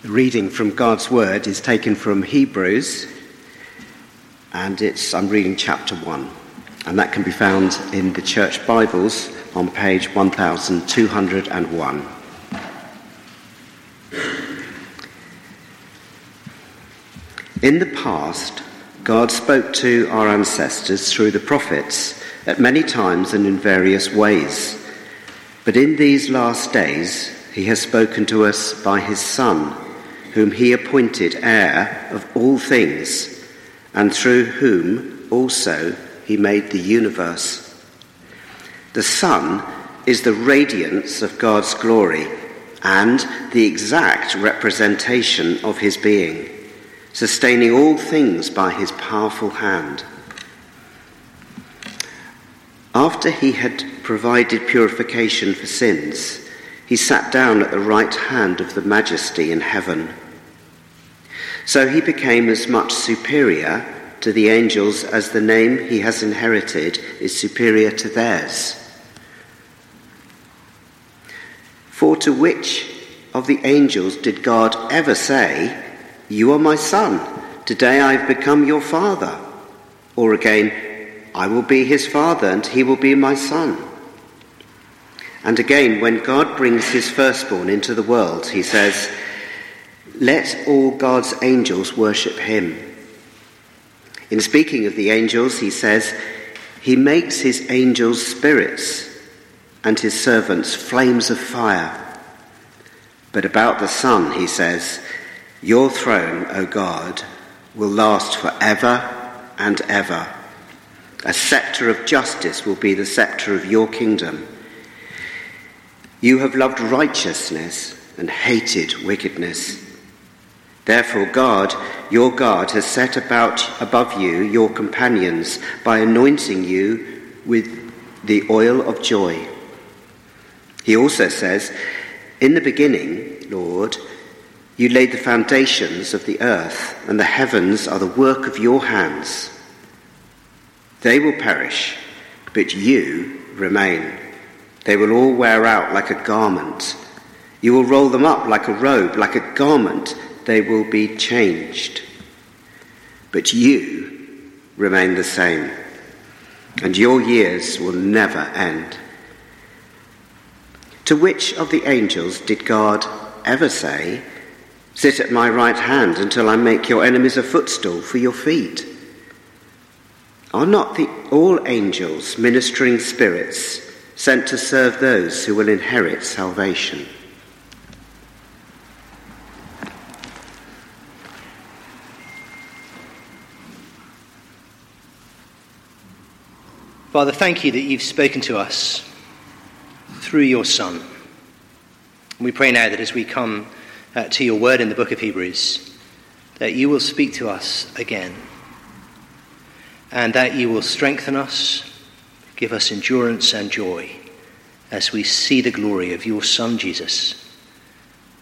The reading from God's Word is taken from Hebrews, and it's, I'm reading chapter 1, and that can be found in the Church Bibles on page 1201. In the past, God spoke to our ancestors through the prophets at many times and in various ways. But in these last days, he has spoken to us by his Son, whom he appointed heir of all things, and through whom also he made the universe. The Son is the radiance of God's glory and the exact representation of his being, sustaining all things by his powerful hand. After he had provided purification for sins, he sat down at the right hand of the majesty in heaven. So he became as much superior to the angels as the name he has inherited is superior to theirs. For to which of the angels did God ever say, You are my son, today I have become your father? Or again, I will be his father, and he will be my son. And again, when God brings his firstborn into the world, he says, Let all God's angels worship him. In speaking of the angels, he says, He makes his angels spirits and his servants flames of fire. But about the Son, he says, Your throne, O God, will last forever and ever. A scepter of justice will be the scepter of your kingdom. You have loved righteousness and hated wickedness. Therefore, God, your God, has set about above you your companions by anointing you with the oil of joy. He also says, In the beginning, Lord, you laid the foundations of the earth, and the heavens are the work of your hands. They will perish, but you remain. They will all wear out like a garment. You will roll them up like a robe, like a garment. They will be changed. But you remain the same, and your years will never end. To which of the angels did God ever say, Sit at my right hand until I make your enemies a footstool for your feet? Are not the, all angels ministering spirits sent to serve those who will inherit salvation? Father, thank you that you've spoken to us through your Son. We pray now that as we come uh, to your word in the book of Hebrews, that you will speak to us again and that you will strengthen us, give us endurance and joy as we see the glory of your Son, Jesus.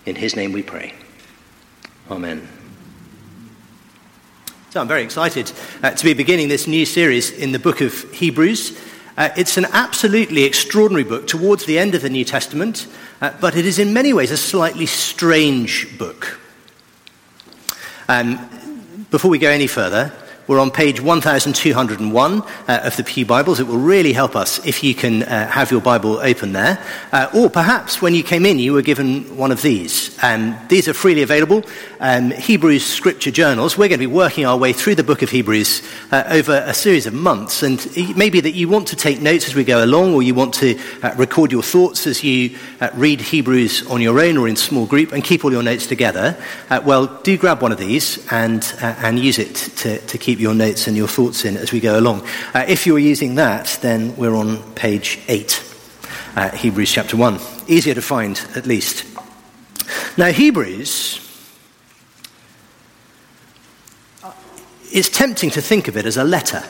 In his name we pray. Amen. So I'm very excited uh, to be beginning this new series in the book of Hebrews. Uh, it's an absolutely extraordinary book towards the end of the New Testament, uh, but it is in many ways a slightly strange book. Um, before we go any further, we're on page 1201 uh, of the Pew Bibles. It will really help us if you can uh, have your Bible open there. Uh, or perhaps when you came in, you were given one of these. Um, these are freely available. Um, Hebrews scripture journals. We're going to be working our way through the book of Hebrews uh, over a series of months. And maybe that you want to take notes as we go along, or you want to uh, record your thoughts as you uh, read Hebrews on your own or in small group and keep all your notes together. well, do grab one of these and, and use it to, to keep keep your notes and your thoughts in as we go along. Uh, if you're using that, then we're on page 8, uh, Hebrews chapter 1. Easier to find, at least. Now, Hebrews, it's tempting to think of it as a letter.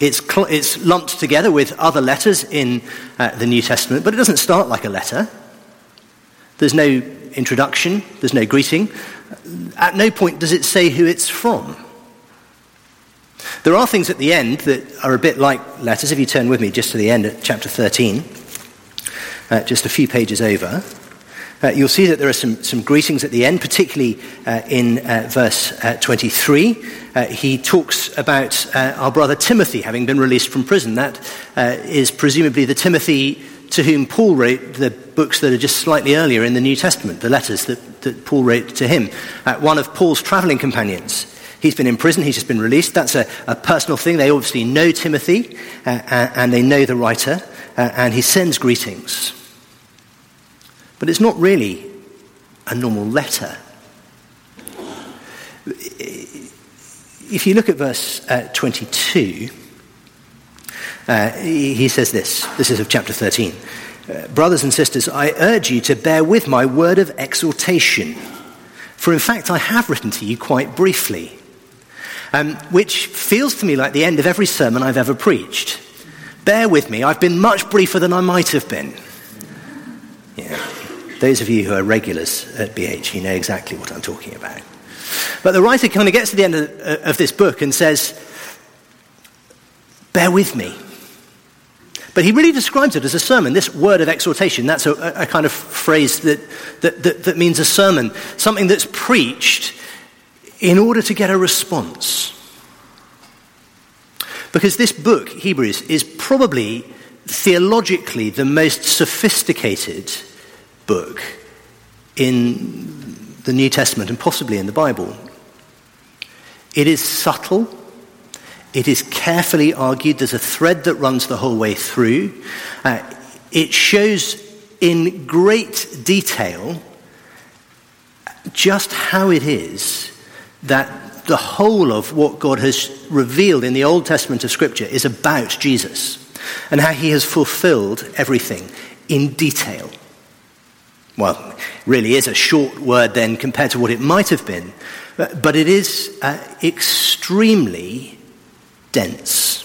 It's, cl- it's lumped together with other letters in uh, the New Testament, but it doesn't start like a letter. There's no introduction, there's no greeting. At no point does it say who it's from. There are things at the end that are a bit like letters. If you turn with me just to the end at chapter 13, uh, just a few pages over, Uh, you'll see that there are some, some greetings at the end, particularly uh, in uh, verse uh, 23. Uh, he talks about uh, our brother Timothy having been released from prison. That is presumably the Timothy to whom Paul wrote the books that are just slightly earlier in the New Testament, the letters that, that Paul wrote to him. one of Paul's traveling companions. He's been in prison, he's just been released. That's a, a personal thing. They obviously know Timothy and they know the writer, and he sends greetings. But it's not really a normal letter. If you look at verse uh, 22, uh, he says this. This is of chapter 13. Uh, Brothers and sisters, I urge you to bear with my word of exhortation. For in fact, I have written to you quite briefly, um, which feels to me like the end of every sermon I've ever preached. Bear with me, I've been much briefer than I might have been. Yeah. Those of you who are regulars at BH, you know exactly what I'm talking about. But the writer kind of gets to the end of, uh, of this book and says, Bear with me. But he really describes it as a sermon, this word of exhortation. That's a, a kind of phrase that, that, that, that means a sermon, something that's preached in order to get a response. Because this book, Hebrews, is probably theologically the most sophisticated book in the New Testament and possibly in the Bible. It is subtle. It is carefully argued. There's a thread that runs the whole way through. Uh, it shows in great detail just how it is that the whole of what God has revealed in the Old Testament of Scripture is about Jesus and how he has fulfilled everything in detail. Well, really is a short word then compared to what it might have been, but it is uh, extremely dense.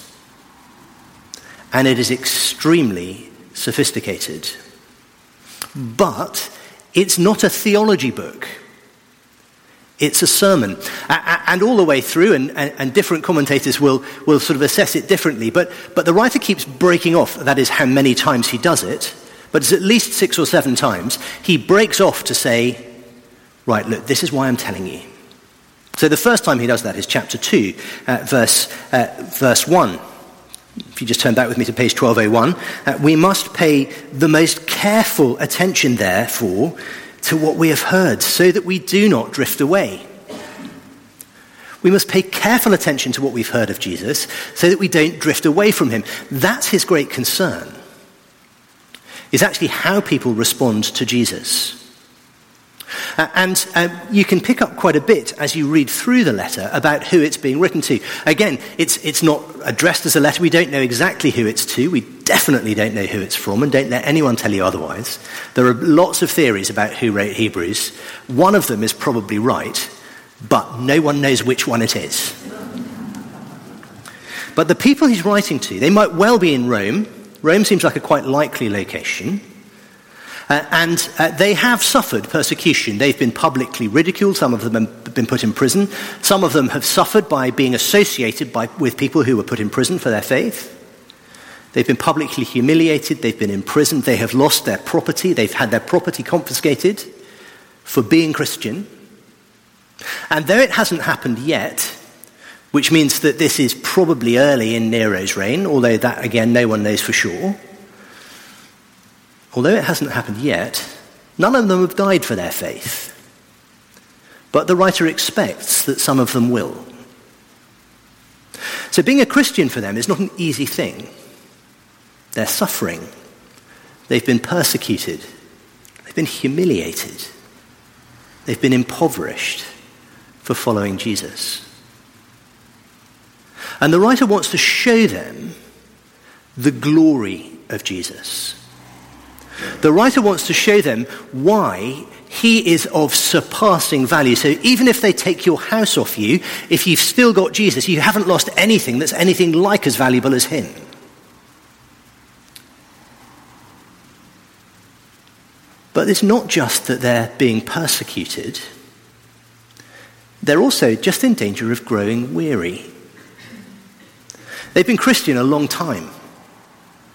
And it is extremely sophisticated. But it's not a theology book. It's a sermon. And all the way through, and, and, different commentators will, will sort of assess it differently. But, but the writer keeps breaking off, that is how many times he does it but it's at least six or seven times, he breaks off to say, Right, look, this is why I'm telling you. So the first time he does that is chapter 2, uh, verse, uh, verse 1. If you just turn back with me to page 1201, uh, we must pay the most careful attention, therefore, to what we have heard, so that we do not drift away. We must pay careful attention to what we've heard of Jesus, so that we don't drift away from him. That's his great concern is actually how people respond to Jesus. Uh, and um, you can pick up quite a bit as you read through the letter about who it's being written to. Again, it's, it's not addressed as a letter. We don't know exactly who it's to. We definitely don't know who it's from, and don't let anyone tell you otherwise. There are lots of theories about who wrote Hebrews. One of them is probably right, but no one knows which one it is. But the people he's writing to, they might well be in Rome, Rome seems like a quite likely location. Uh, and uh, they have suffered persecution. They've been publicly ridiculed. Some of them have been put in prison. Some of them have suffered by being associated by, with people who were put in prison for their faith. They've been publicly humiliated. They've been imprisoned. They have lost their property. They've had their property confiscated for being Christian. And though it hasn't happened yet, which means that this is probably early in Nero's reign, although that, again, no one knows for sure. Although it hasn't happened yet, none of them have died for their faith. But the writer expects that some of them will. So being a Christian for them is not an easy thing. They're suffering. They've been persecuted. They've been humiliated. They've been impoverished for following Jesus. And the writer wants to show them the glory of Jesus. The writer wants to show them why he is of surpassing value. So even if they take your house off you, if you've still got Jesus, you haven't lost anything that's anything like as valuable as him. But it's not just that they're being persecuted, they're also just in danger of growing weary. They've been Christian a long time.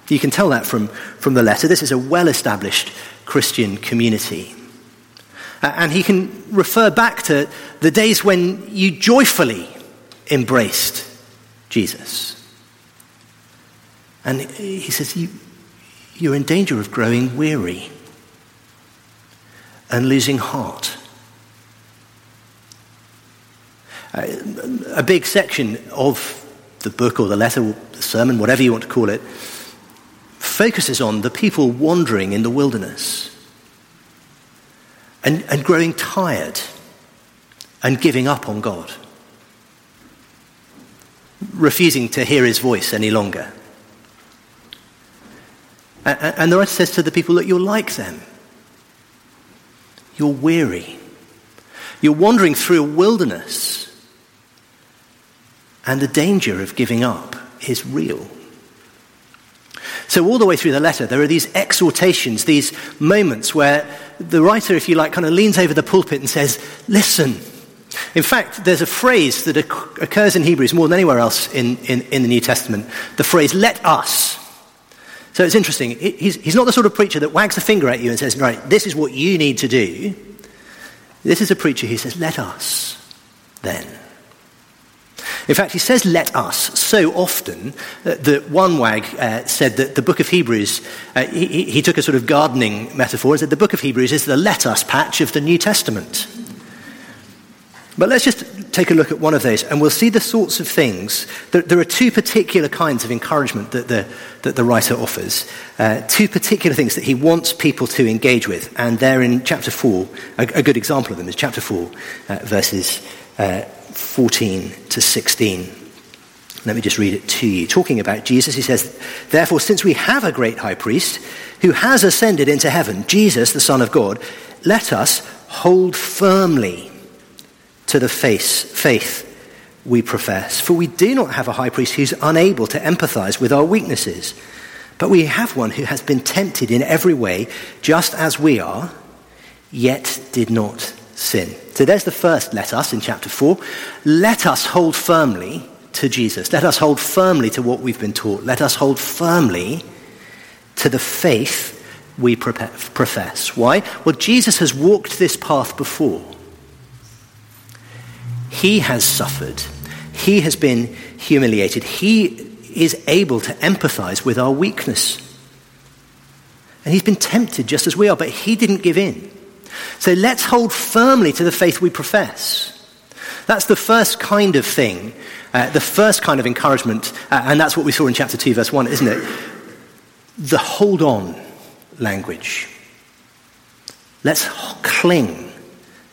You can tell that from, from the letter. This is a well established Christian community. Uh, and he can refer back to the days when you joyfully embraced Jesus. And he says, you, You're in danger of growing weary and losing heart. Uh, a big section of the book or the letter, or the sermon, whatever you want to call it, focuses on the people wandering in the wilderness and, and growing tired and giving up on God, refusing to hear his voice any longer. And, and the writer says to the people that you're like them. You're weary. You're wandering through a wilderness. And the danger of giving up is real. So, all the way through the letter, there are these exhortations, these moments where the writer, if you like, kind of leans over the pulpit and says, Listen. In fact, there's a phrase that occurs in Hebrews more than anywhere else in, in, in the New Testament the phrase, let us. So it's interesting. He's, he's not the sort of preacher that wags a finger at you and says, Right, this is what you need to do. This is a preacher who says, Let us then. In fact, he says, let us, so often that one wag uh, said that the book of Hebrews, uh, he, he, took a sort of gardening metaphor and said the book of Hebrews is the let us patch of the New Testament. But let's just take a look at one of those and we'll see the sorts of things. There, there are two particular kinds of encouragement that the, that the writer offers, uh, two particular things that he wants people to engage with. And they're in chapter 4. A, a good example of them is chapter 4, uh, verses uh, 14 to 16. Let me just read it to you. Talking about Jesus, he says, Therefore, since we have a great high priest who has ascended into heaven, Jesus, the Son of God, let us hold firmly to the face, faith we profess. For we do not have a high priest who's unable to empathize with our weaknesses, but we have one who has been tempted in every way, just as we are, yet did not sin. So there's the first let us in chapter 4. Let us hold firmly to Jesus. Let us hold firmly to what we've been taught. Let us hold firmly to the faith we profess. Why? Well, Jesus has walked this path before. He has suffered. He has been humiliated. He is able to empathize with our weakness. And he's been tempted just as we are, but he didn't give in. So let's hold firmly to the faith we profess. That's the first kind of thing, uh, the first kind of encouragement, uh, and that's what we saw in chapter 2, verse 1, isn't it? The hold on language. Let's cling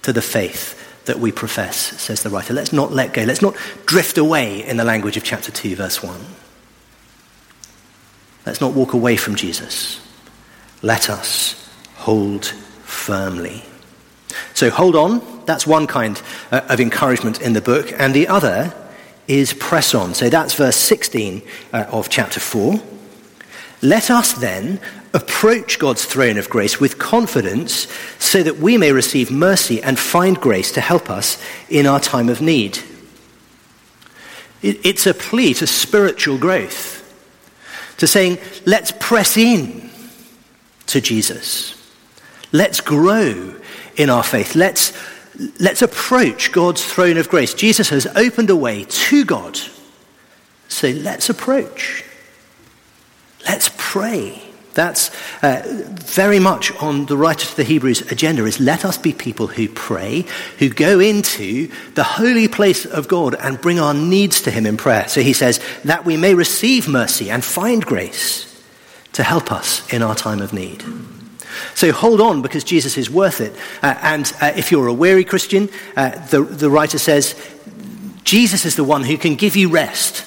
to the faith that we profess, says the writer. Let's not let go. Let's not drift away in the language of chapter 2, verse 1. Let's not walk away from Jesus. Let us hold firmly. So hold on. That's one kind uh, of encouragement in the book. And the other is press on. So that's verse 16 uh, of chapter 4. Let us then approach God's throne of grace with confidence so that we may receive mercy and find grace to help us in our time of need. It's a plea to spiritual growth, to saying, let's press in to Jesus. Let's grow in our faith. Let's, let's approach God's throne of grace. Jesus has opened a way to God. So let's approach. Let's pray. That's uh, very much on the writer to the Hebrews agenda is let us be people who pray, who go into the holy place of God and bring our needs to him in prayer. So he says that we may receive mercy and find grace to help us in our time of need. So hold on because Jesus is worth it. Uh, and uh, if you're a weary Christian, uh, the, the writer says, Jesus is the one who can give you rest.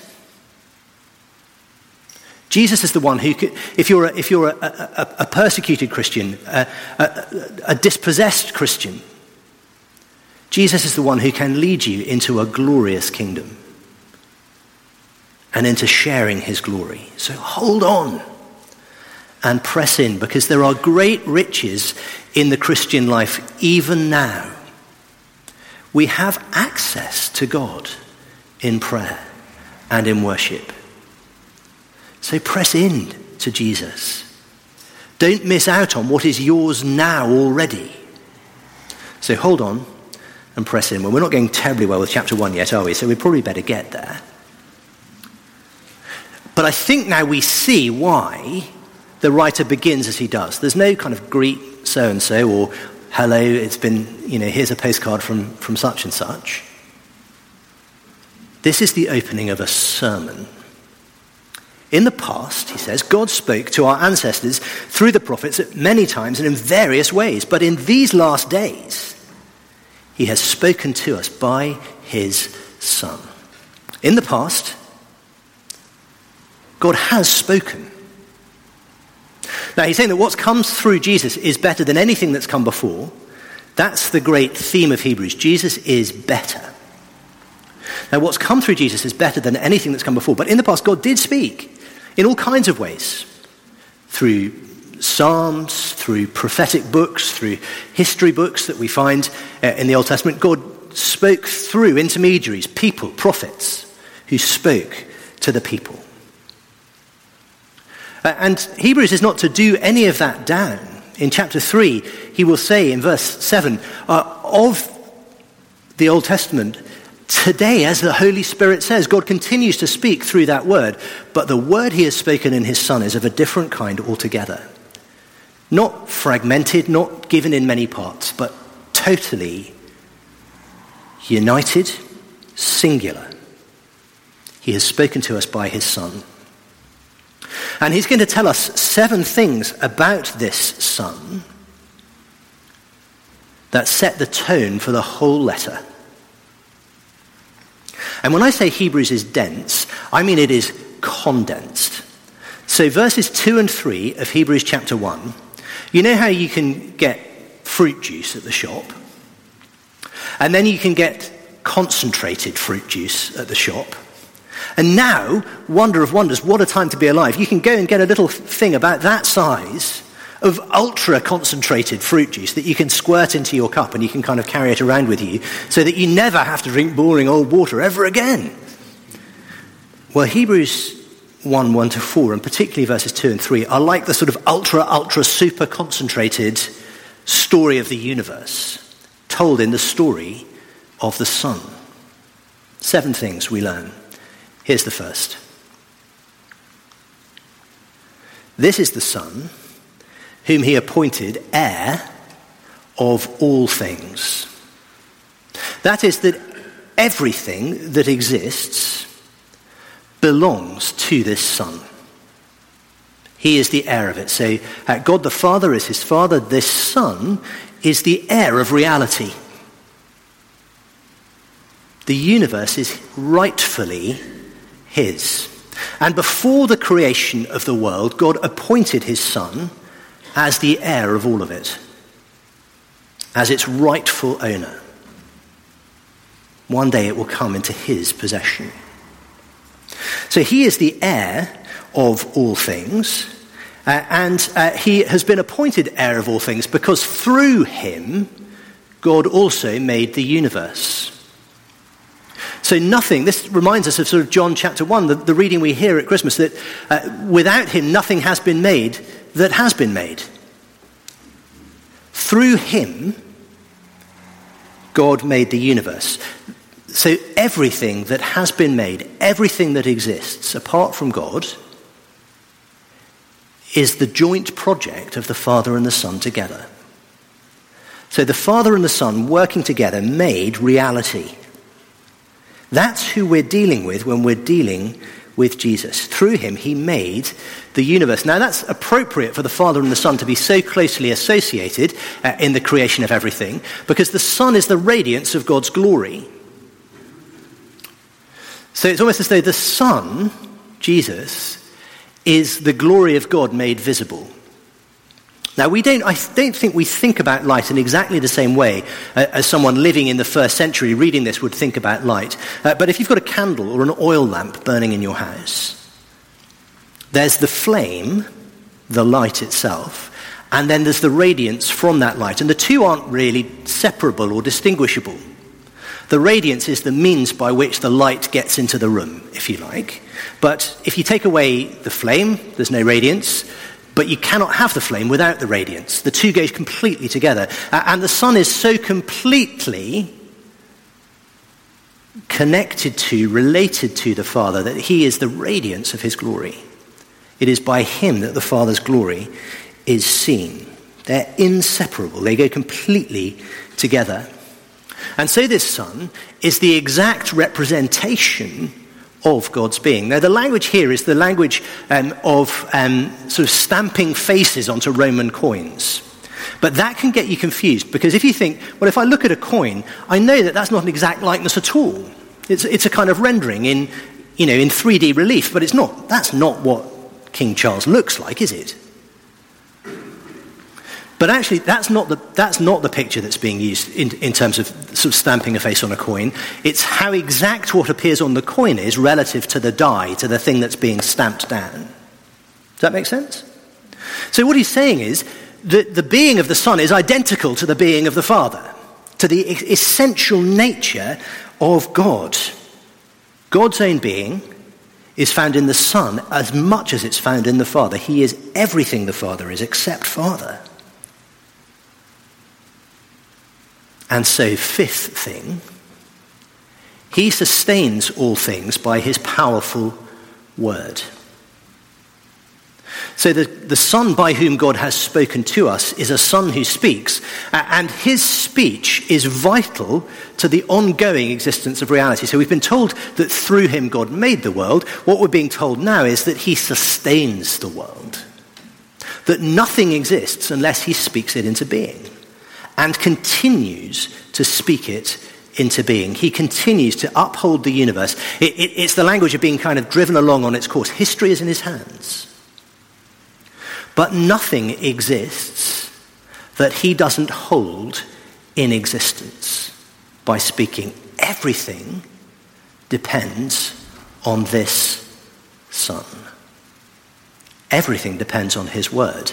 Jesus is the one who, if you're a, if you're a, a, a persecuted Christian, a, a dispossessed Christian, Jesus is the one who can lead you into a glorious kingdom and into sharing his glory. So hold on and press in because there are great riches in the Christian life even now. We have access to God in prayer and in worship. So press in to Jesus. Don't miss out on what is yours now already. So hold on and press in. Well, we're not going terribly well with chapter 1 yet, are we? So we probably better get there. But I think now we see why the writer begins as he does. There's no kind of greet so and so or hello, it's been, you know, here's a postcard from, from such and such. This is the opening of a sermon. In the past, he says, God spoke to our ancestors through the prophets at many times and in various ways. But in these last days, he has spoken to us by his Son. In the past, God has spoken. Now, he's saying that what comes through Jesus is better than anything that's come before. That's the great theme of Hebrews. Jesus is better. Now, what's come through Jesus is better than anything that's come before. But in the past, God did speak in all kinds of ways through Psalms, through prophetic books, through history books that we find uh, in the Old Testament. God spoke through intermediaries, people, prophets, who spoke to the people. Uh, and Hebrews is not to do any of that down. In chapter 3, he will say in verse 7 uh, of the Old Testament, today, as the Holy Spirit says, God continues to speak through that word, but the word he has spoken in his Son is of a different kind altogether. Not fragmented, not given in many parts, but totally united, singular. He has spoken to us by his Son. And he's going to tell us seven things about this son that set the tone for the whole letter. And when I say Hebrews is dense, I mean it is condensed. So, verses 2 and 3 of Hebrews chapter 1, you know how you can get fruit juice at the shop? And then you can get concentrated fruit juice at the shop. And now, wonder of wonders, what a time to be alive. You can go and get a little thing about that size of ultra concentrated fruit juice that you can squirt into your cup and you can kind of carry it around with you so that you never have to drink boring old water ever again. Well, Hebrews 1 1 to 4, and particularly verses 2 and 3, are like the sort of ultra, ultra, super concentrated story of the universe told in the story of the Son. Seven things we learn. Here's the first. This is the Son whom he appointed heir of all things. That is, that everything that exists belongs to this Son. He is the heir of it. So, God the Father is his Father. This Son is the heir of reality. The universe is rightfully his. And before the creation of the world, God appointed his Son as the heir of all of it, as its rightful owner. One day it will come into his possession. So he is the heir of all things, uh, and uh, he has been appointed heir of all things because through him, God also made the universe. So, nothing, this reminds us of sort of John chapter 1, the, the reading we hear at Christmas, that uh, without him nothing has been made that has been made. Through him, God made the universe. So, everything that has been made, everything that exists apart from God, is the joint project of the Father and the Son together. So, the Father and the Son working together made reality. That's who we're dealing with when we're dealing with Jesus. Through him, he made the universe. Now, that's appropriate for the Father and the Son to be so closely associated uh, in the creation of everything because the Son is the radiance of God's glory. So it's almost as though the Son, Jesus, is the glory of God made visible. Now, we don't, I don't think we think about light in exactly the same way uh, as someone living in the first century reading this would think about light. Uh, but if you've got a candle or an oil lamp burning in your house, there's the flame, the light itself, and then there's the radiance from that light. And the two aren't really separable or distinguishable. The radiance is the means by which the light gets into the room, if you like. But if you take away the flame, there's no radiance. But you cannot have the flame without the radiance. The two go completely together. And the Son is so completely connected to, related to the Father, that he is the radiance of his glory. It is by him that the Father's glory is seen. They're inseparable, they go completely together. And so this Son is the exact representation of God's being. Now, the language here is the language um, of um, sort of stamping faces onto Roman coins. But that can get you confused because if you think, well, if I look at a coin, I know that that's not an exact likeness at all. It's, it's a kind of rendering in, you know, in 3D relief, but it's not. That's not what King Charles looks like, is it? But actually, that's not the, that's not the picture that's being used in, in terms of sort of stamping a face on a coin. It's how exact what appears on the coin is relative to the die, to the thing that's being stamped down. Does that make sense? So, what he's saying is that the being of the Son is identical to the being of the Father, to the essential nature of God. God's own being is found in the Son as much as it's found in the Father. He is everything the Father is except Father. And so, fifth thing, he sustains all things by his powerful word. So, the, the Son by whom God has spoken to us is a Son who speaks, and his speech is vital to the ongoing existence of reality. So, we've been told that through him God made the world. What we're being told now is that he sustains the world, that nothing exists unless he speaks it into being and continues to speak it into being. He continues to uphold the universe. It, it, it's the language of being kind of driven along on its course. History is in his hands. But nothing exists that he doesn't hold in existence by speaking. Everything depends on this Son. Everything depends on his word.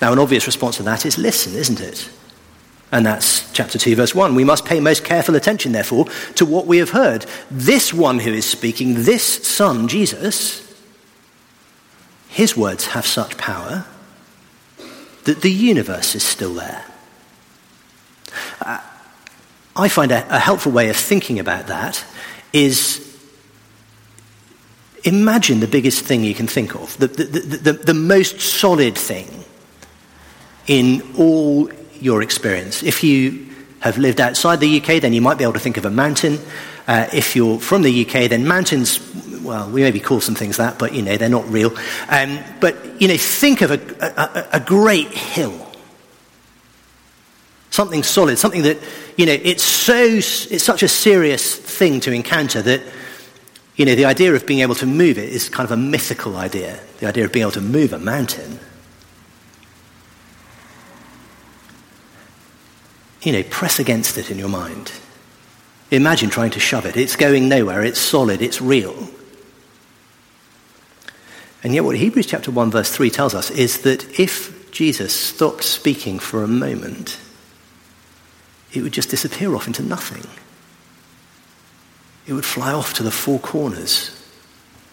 Now, an obvious response to that is listen, isn't it? And that's chapter 2, verse 1. We must pay most careful attention, therefore, to what we have heard. This one who is speaking, this Son, Jesus, his words have such power that the universe is still there. Uh, I find a, a helpful way of thinking about that is imagine the biggest thing you can think of, the, the, the, the, most solid thing in all your experience. If you have lived outside the UK, then you might be able to think of a mountain. Uh, if you're from the UK, then mountains, well, we maybe call some things that, but you know, they're not real. Um, but, you know, think of a, a, a great hill. Something solid, something that, you know, it's so, it's such a serious thing to encounter that, you know, the idea of being able to move it is kind of a mythical idea. The idea of being able to move a mountain. You know, press against it in your mind. Imagine trying to shove it. It's going nowhere. It's solid. It's real. And yet, what Hebrews chapter 1, verse 3 tells us is that if Jesus stopped speaking for a moment, it would just disappear off into nothing. It would fly off to the four corners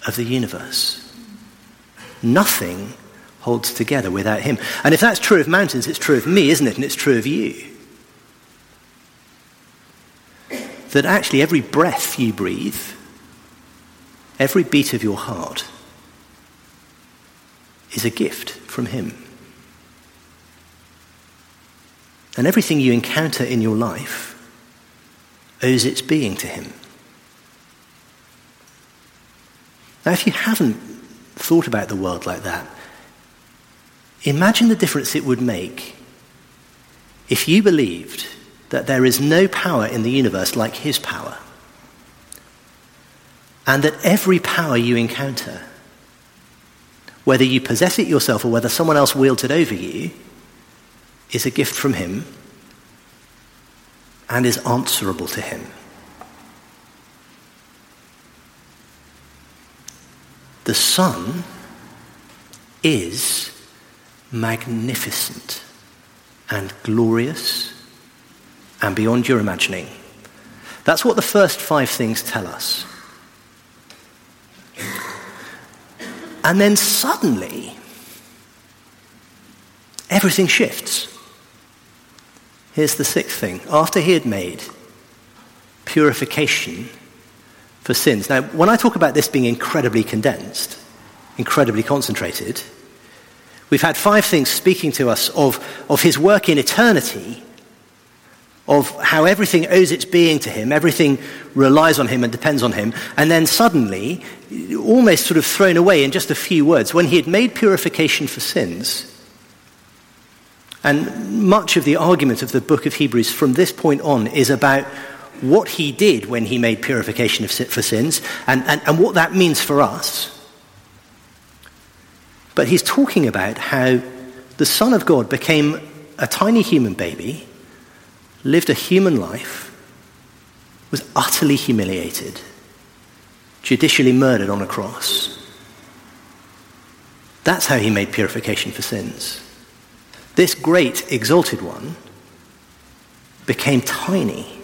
of the universe. Nothing holds together without him. And if that's true of mountains, it's true of me, isn't it? And it's true of you. That actually every breath you breathe, every beat of your heart, is a gift from Him. And everything you encounter in your life owes its being to Him. Now, if you haven't thought about the world like that, imagine the difference it would make if you believed that there is no power in the universe like his power. And that every power you encounter, whether you possess it yourself or whether someone else wields it over you, is a gift from him and is answerable to him. The Son is magnificent and glorious and beyond your imagining. That's what the first five things tell us. And then suddenly, everything shifts. Here's the sixth thing. After he had made purification for sins. Now, when I talk about this being incredibly condensed, incredibly concentrated, we've had five things speaking to us of, of his work in eternity, of how everything owes its being to him, everything relies on him and depends on him, and then suddenly, almost sort of thrown away in just a few words, when he had made purification for sins, and much of the argument of the book of Hebrews from this point on is about what he did when he made purification for sins and, and, and what that means for us. But he's talking about how the Son of God became a tiny human baby, lived a human life, was utterly humiliated, judicially murdered on a cross. That's how he made purification for sins. This great exalted one became tiny,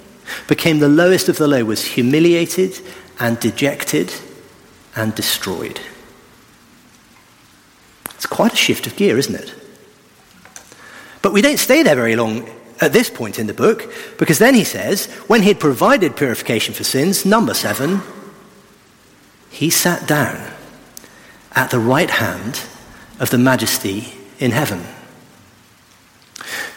became the lowest of the low, was humiliated and dejected and destroyed. It's quite a shift of gear, isn't it? But we don't stay there very long at this point in the book, because then he says, when he had provided purification for sins, number seven, he sat down at the right hand of the majesty in heaven.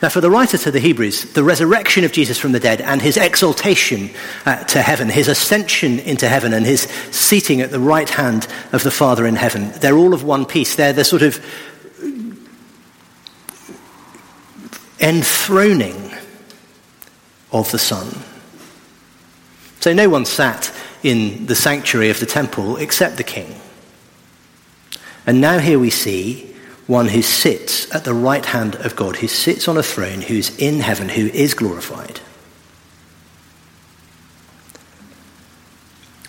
Now, for the writer to the Hebrews, the resurrection of Jesus from the dead and his exaltation uh, to heaven, his ascension into heaven, and his seating at the right hand of the Father in heaven, they're all of one piece. They're the sort of enthroning of the Son. So no one sat in the sanctuary of the temple except the king. And now here we see one who sits at the right hand of God, who sits on a throne, who's in heaven, who is glorified.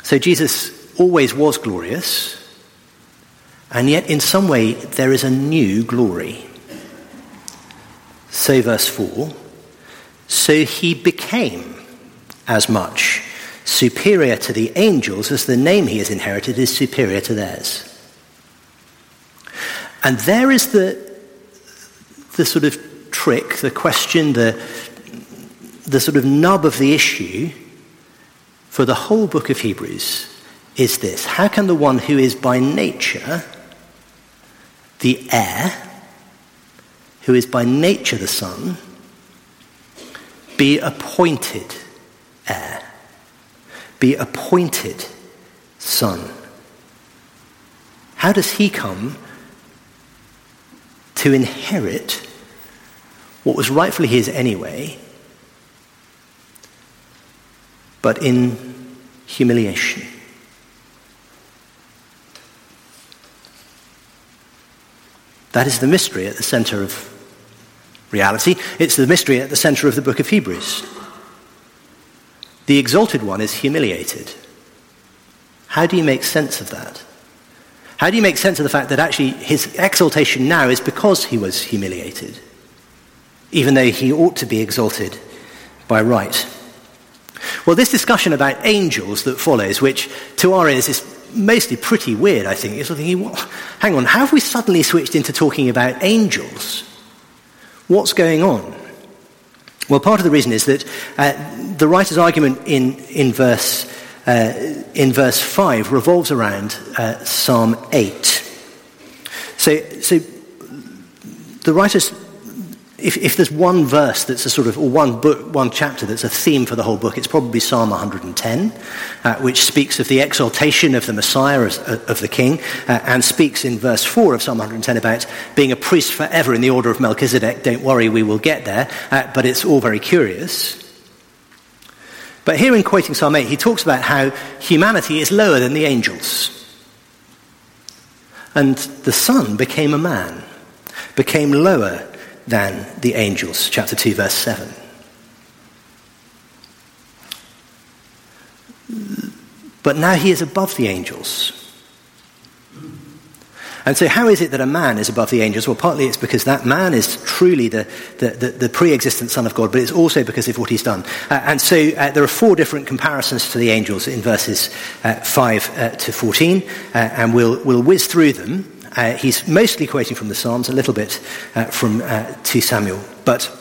So Jesus always was glorious, and yet in some way there is a new glory. So, verse 4 so he became as much superior to the angels as the name he has inherited is superior to theirs. And there is the, the sort of trick, the question, the, the sort of nub of the issue for the whole book of Hebrews is this How can the one who is by nature the heir, who is by nature the son, be appointed heir, be appointed son? How does he come to inherit what was rightfully his anyway, but in humiliation. That is the mystery at the center of reality. It's the mystery at the center of the book of Hebrews. The exalted one is humiliated. How do you make sense of that? How do you make sense of the fact that actually his exaltation now is because he was humiliated, even though he ought to be exalted by right? Well, this discussion about angels that follows, which to our ears is mostly pretty weird, I think, is thinking, well, hang on, how have we suddenly switched into talking about angels? What's going on? Well, part of the reason is that uh, the writer's argument in, in verse uh, in verse 5 revolves around uh, Psalm 8. So, so the writers, if, if there's one verse that's a sort of, or one book, one chapter that's a theme for the whole book, it's probably Psalm 110, uh, which speaks of the exaltation of the Messiah, as, uh, of the King, uh, and speaks in verse 4 of Psalm 110 about being a priest forever in the order of Melchizedek. Don't worry, we will get there, uh, but it's all very curious. But here in quoting Psalm 8, he talks about how humanity is lower than the angels. And the Son became a man, became lower than the angels. Chapter 2, verse 7. But now he is above the angels. And so, how is it that a man is above the angels? Well, partly it's because that man is truly the, the, the, the pre existent Son of God, but it's also because of what he's done. Uh, and so, uh, there are four different comparisons to the angels in verses uh, 5 uh, to 14, uh, and we'll, we'll whiz through them. Uh, he's mostly quoting from the Psalms, a little bit uh, from uh, 2 Samuel, but,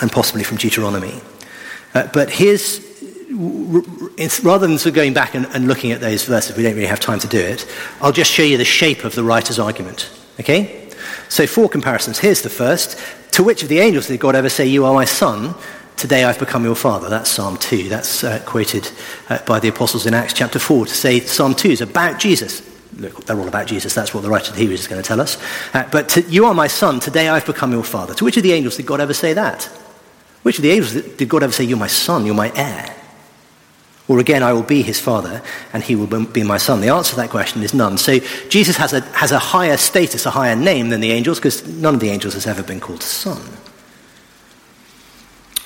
and possibly from Deuteronomy. Uh, but here's, rather than sort of going back and, and looking at those verses, we don't really have time to do it, I'll just show you the shape of the writer's argument. Okay? So, four comparisons. Here's the first. To which of the angels did God ever say, You are my son? Today I've become your father. That's Psalm 2. That's uh, quoted uh, by the apostles in Acts chapter 4 to say Psalm 2 is about Jesus. Look, they're all about Jesus. That's what the writer of the Hebrews is going to tell us. Uh, but to, you are my son. Today I've become your father. To which of the angels did God ever say that? Which of the angels did God ever say, You're my son, you're my heir? Or again, I will be his father and he will be my son? The answer to that question is none. So Jesus has a, has a higher status, a higher name than the angels because none of the angels has ever been called son.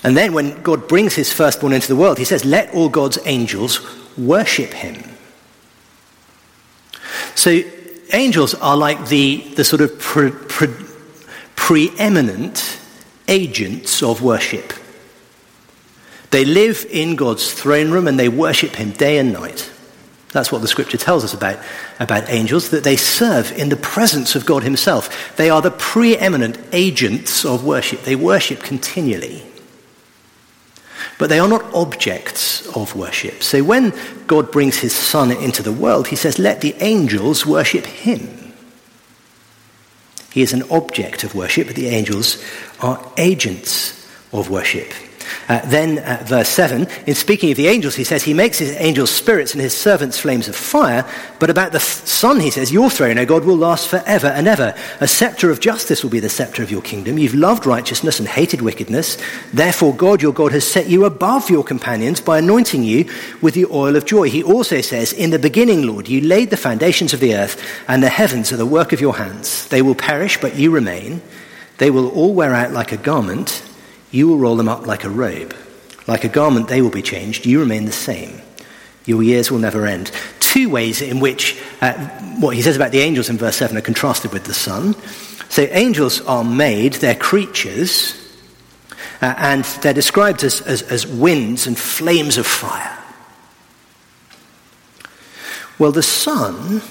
And then when God brings his firstborn into the world, he says, Let all God's angels worship him. So angels are like the, the sort of pre, pre, preeminent agents of worship. They live in God's throne room and they worship him day and night. That's what the scripture tells us about, about angels, that they serve in the presence of God himself. They are the preeminent agents of worship. They worship continually. But they are not objects of worship. So when God brings his son into the world, he says, let the angels worship him. He is an object of worship, but the angels are agents of worship. Uh, then, uh, verse 7, in speaking of the angels, he says, He makes his angels spirits and his servants flames of fire. But about the Son, he says, Your throne, O God, will last forever and ever. A scepter of justice will be the scepter of your kingdom. You've loved righteousness and hated wickedness. Therefore, God, your God, has set you above your companions by anointing you with the oil of joy. He also says, In the beginning, Lord, you laid the foundations of the earth, and the heavens are the work of your hands. They will perish, but you remain. They will all wear out like a garment you will roll them up like a robe. Like a garment, they will be changed. You remain the same. Your years will never end. Two ways in which uh, what he says about the angels in verse 7 are contrasted with the Son. So, angels are made, they're creatures, uh, and they're described as, as, as winds and flames of fire. Well, the Son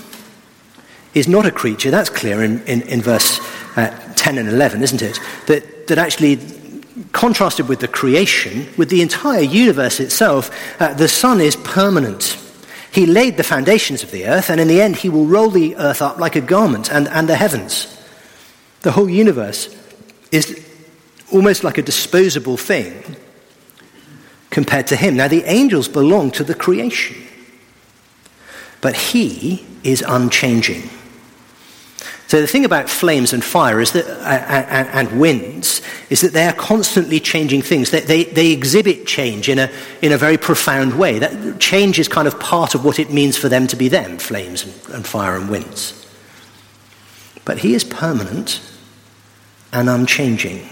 is not a creature, that's clear in, in, in verse uh, 10 and 11, isn't it? That, that actually contrasted with the creation, with the entire universe itself, uh, the Son is permanent. He laid the foundations of the earth, and in the end, he will roll the earth up like a garment and, and the heavens. The whole universe is almost like a disposable thing compared to him. Now, the angels belong to the creation, but he is unchanging. So the thing about flames and fire is that, uh, and, winds is that they are constantly changing things. They, they, they exhibit change in a, in a very profound way. That change is kind of part of what it means for them to be them, flames and, and fire and winds. But he is permanent and unchanging.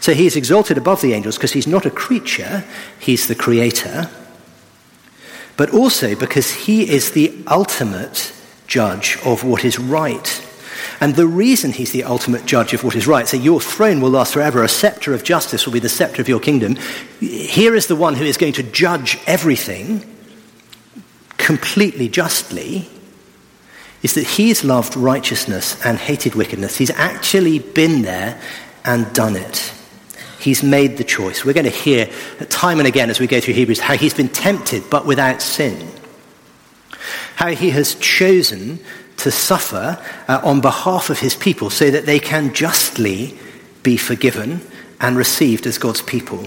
So he is exalted above the angels because he's not a creature, he's the creator, but also because he is the ultimate judge of what is right and the reason he's the ultimate judge of what is right, so your throne will last forever, a scepter of justice will be the scepter of your kingdom. Here is the one who is going to judge everything completely justly, is that he's loved righteousness and hated wickedness. He's actually been there and done it. He's made the choice. We're going to hear time and again as we go through Hebrews how he's been tempted but without sin. How he has chosen to suffer uh, on behalf of his people so that they can justly be forgiven and received as God's people.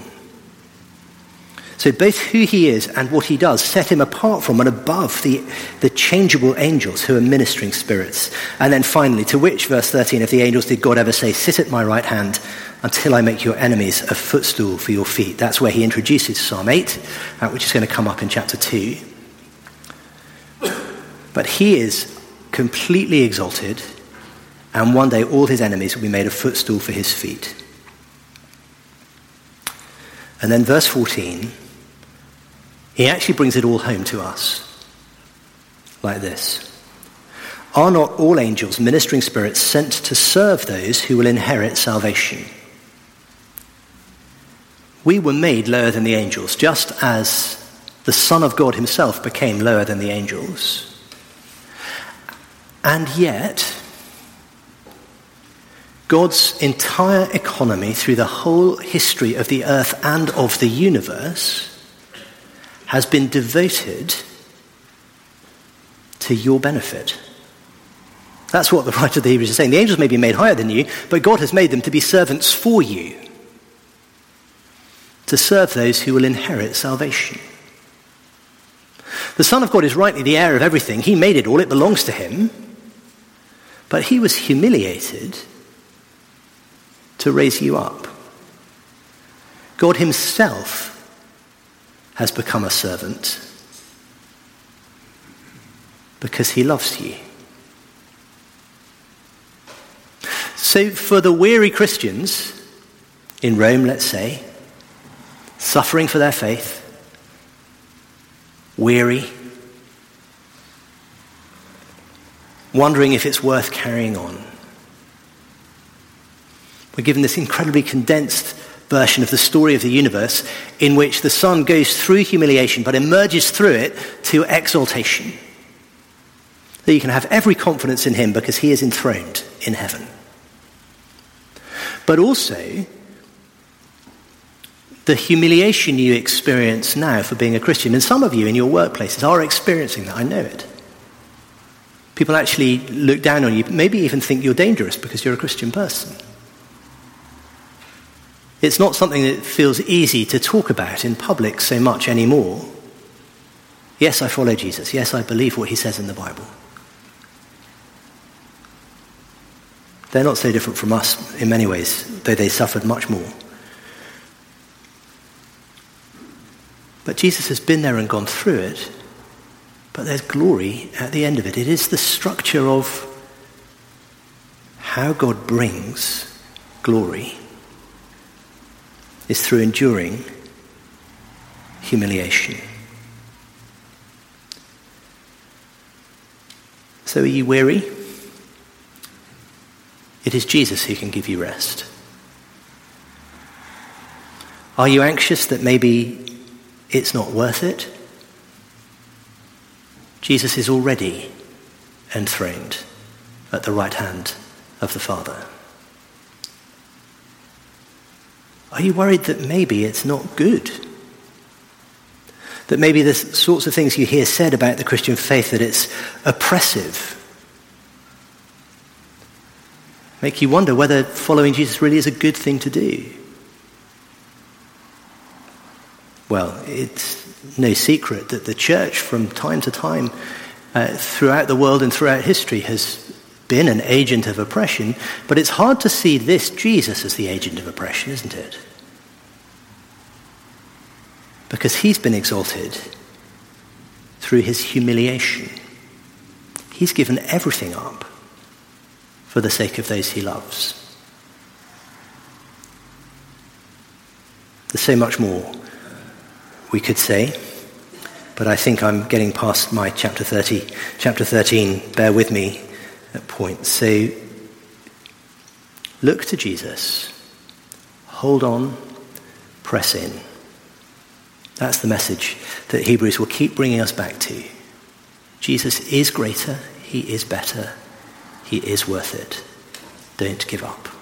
So, both who he is and what he does set him apart from and above the, the changeable angels who are ministering spirits. And then finally, to which, verse 13, of the angels did God ever say, Sit at my right hand until I make your enemies a footstool for your feet? That's where he introduces Psalm 8, uh, which is going to come up in chapter 2. But he is completely exalted, and one day all his enemies will be made a footstool for his feet. And then, verse 14, he actually brings it all home to us like this Are not all angels ministering spirits sent to serve those who will inherit salvation? We were made lower than the angels, just as the Son of God himself became lower than the angels. And yet, God's entire economy through the whole history of the earth and of the universe has been devoted to your benefit. That's what the writer of the Hebrews is saying. The angels may be made higher than you, but God has made them to be servants for you, to serve those who will inherit salvation. The Son of God is rightly the heir of everything. He made it all, it belongs to him. But he was humiliated to raise you up. God himself has become a servant because he loves you. So, for the weary Christians in Rome, let's say, suffering for their faith, weary, wondering if it's worth carrying on, we're given this incredibly condensed version of the story of the universe in which the Son goes through humiliation but emerges through it to exaltation. That you can have every confidence in him because he is enthroned in heaven. But also, the humiliation you experience now for being a Christian, and some of you in your workplaces are experiencing that, I know it. People actually look down on you, maybe even think you're dangerous because you're a Christian person. It's not something that feels easy to talk about in public so much anymore. Yes, I follow Jesus. Yes, I believe what he says in the Bible. They're not so different from us in many ways, though they suffered much more. But Jesus has been there and gone through it. But there's glory at the end of it. It is the structure of how God brings glory is through enduring humiliation. So are you weary? It is Jesus who can give you rest. Are you anxious that maybe it's not worth it? Jesus is already enthroned at the right hand of the Father. Are you worried that maybe it's not good? That maybe the sorts of things you hear said about the Christian faith, that it's oppressive, make you wonder whether following Jesus really is a good thing to do. Well, it's no secret that the church, from time to time, uh, throughout the world and throughout history, has been an agent of oppression, but it's hard to see this Jesus as the agent of oppression, isn't it? Because he's been exalted through his humiliation. He's given everything up for the sake of those he loves. There's so much more we could say, but I think I'm getting past my chapter 30, chapter 13. Bear with me at point. So look to Jesus, hold on, press in. That's the message that Hebrews will keep bringing us back to. Jesus is greater, he is better, he is worth it. Don't give up.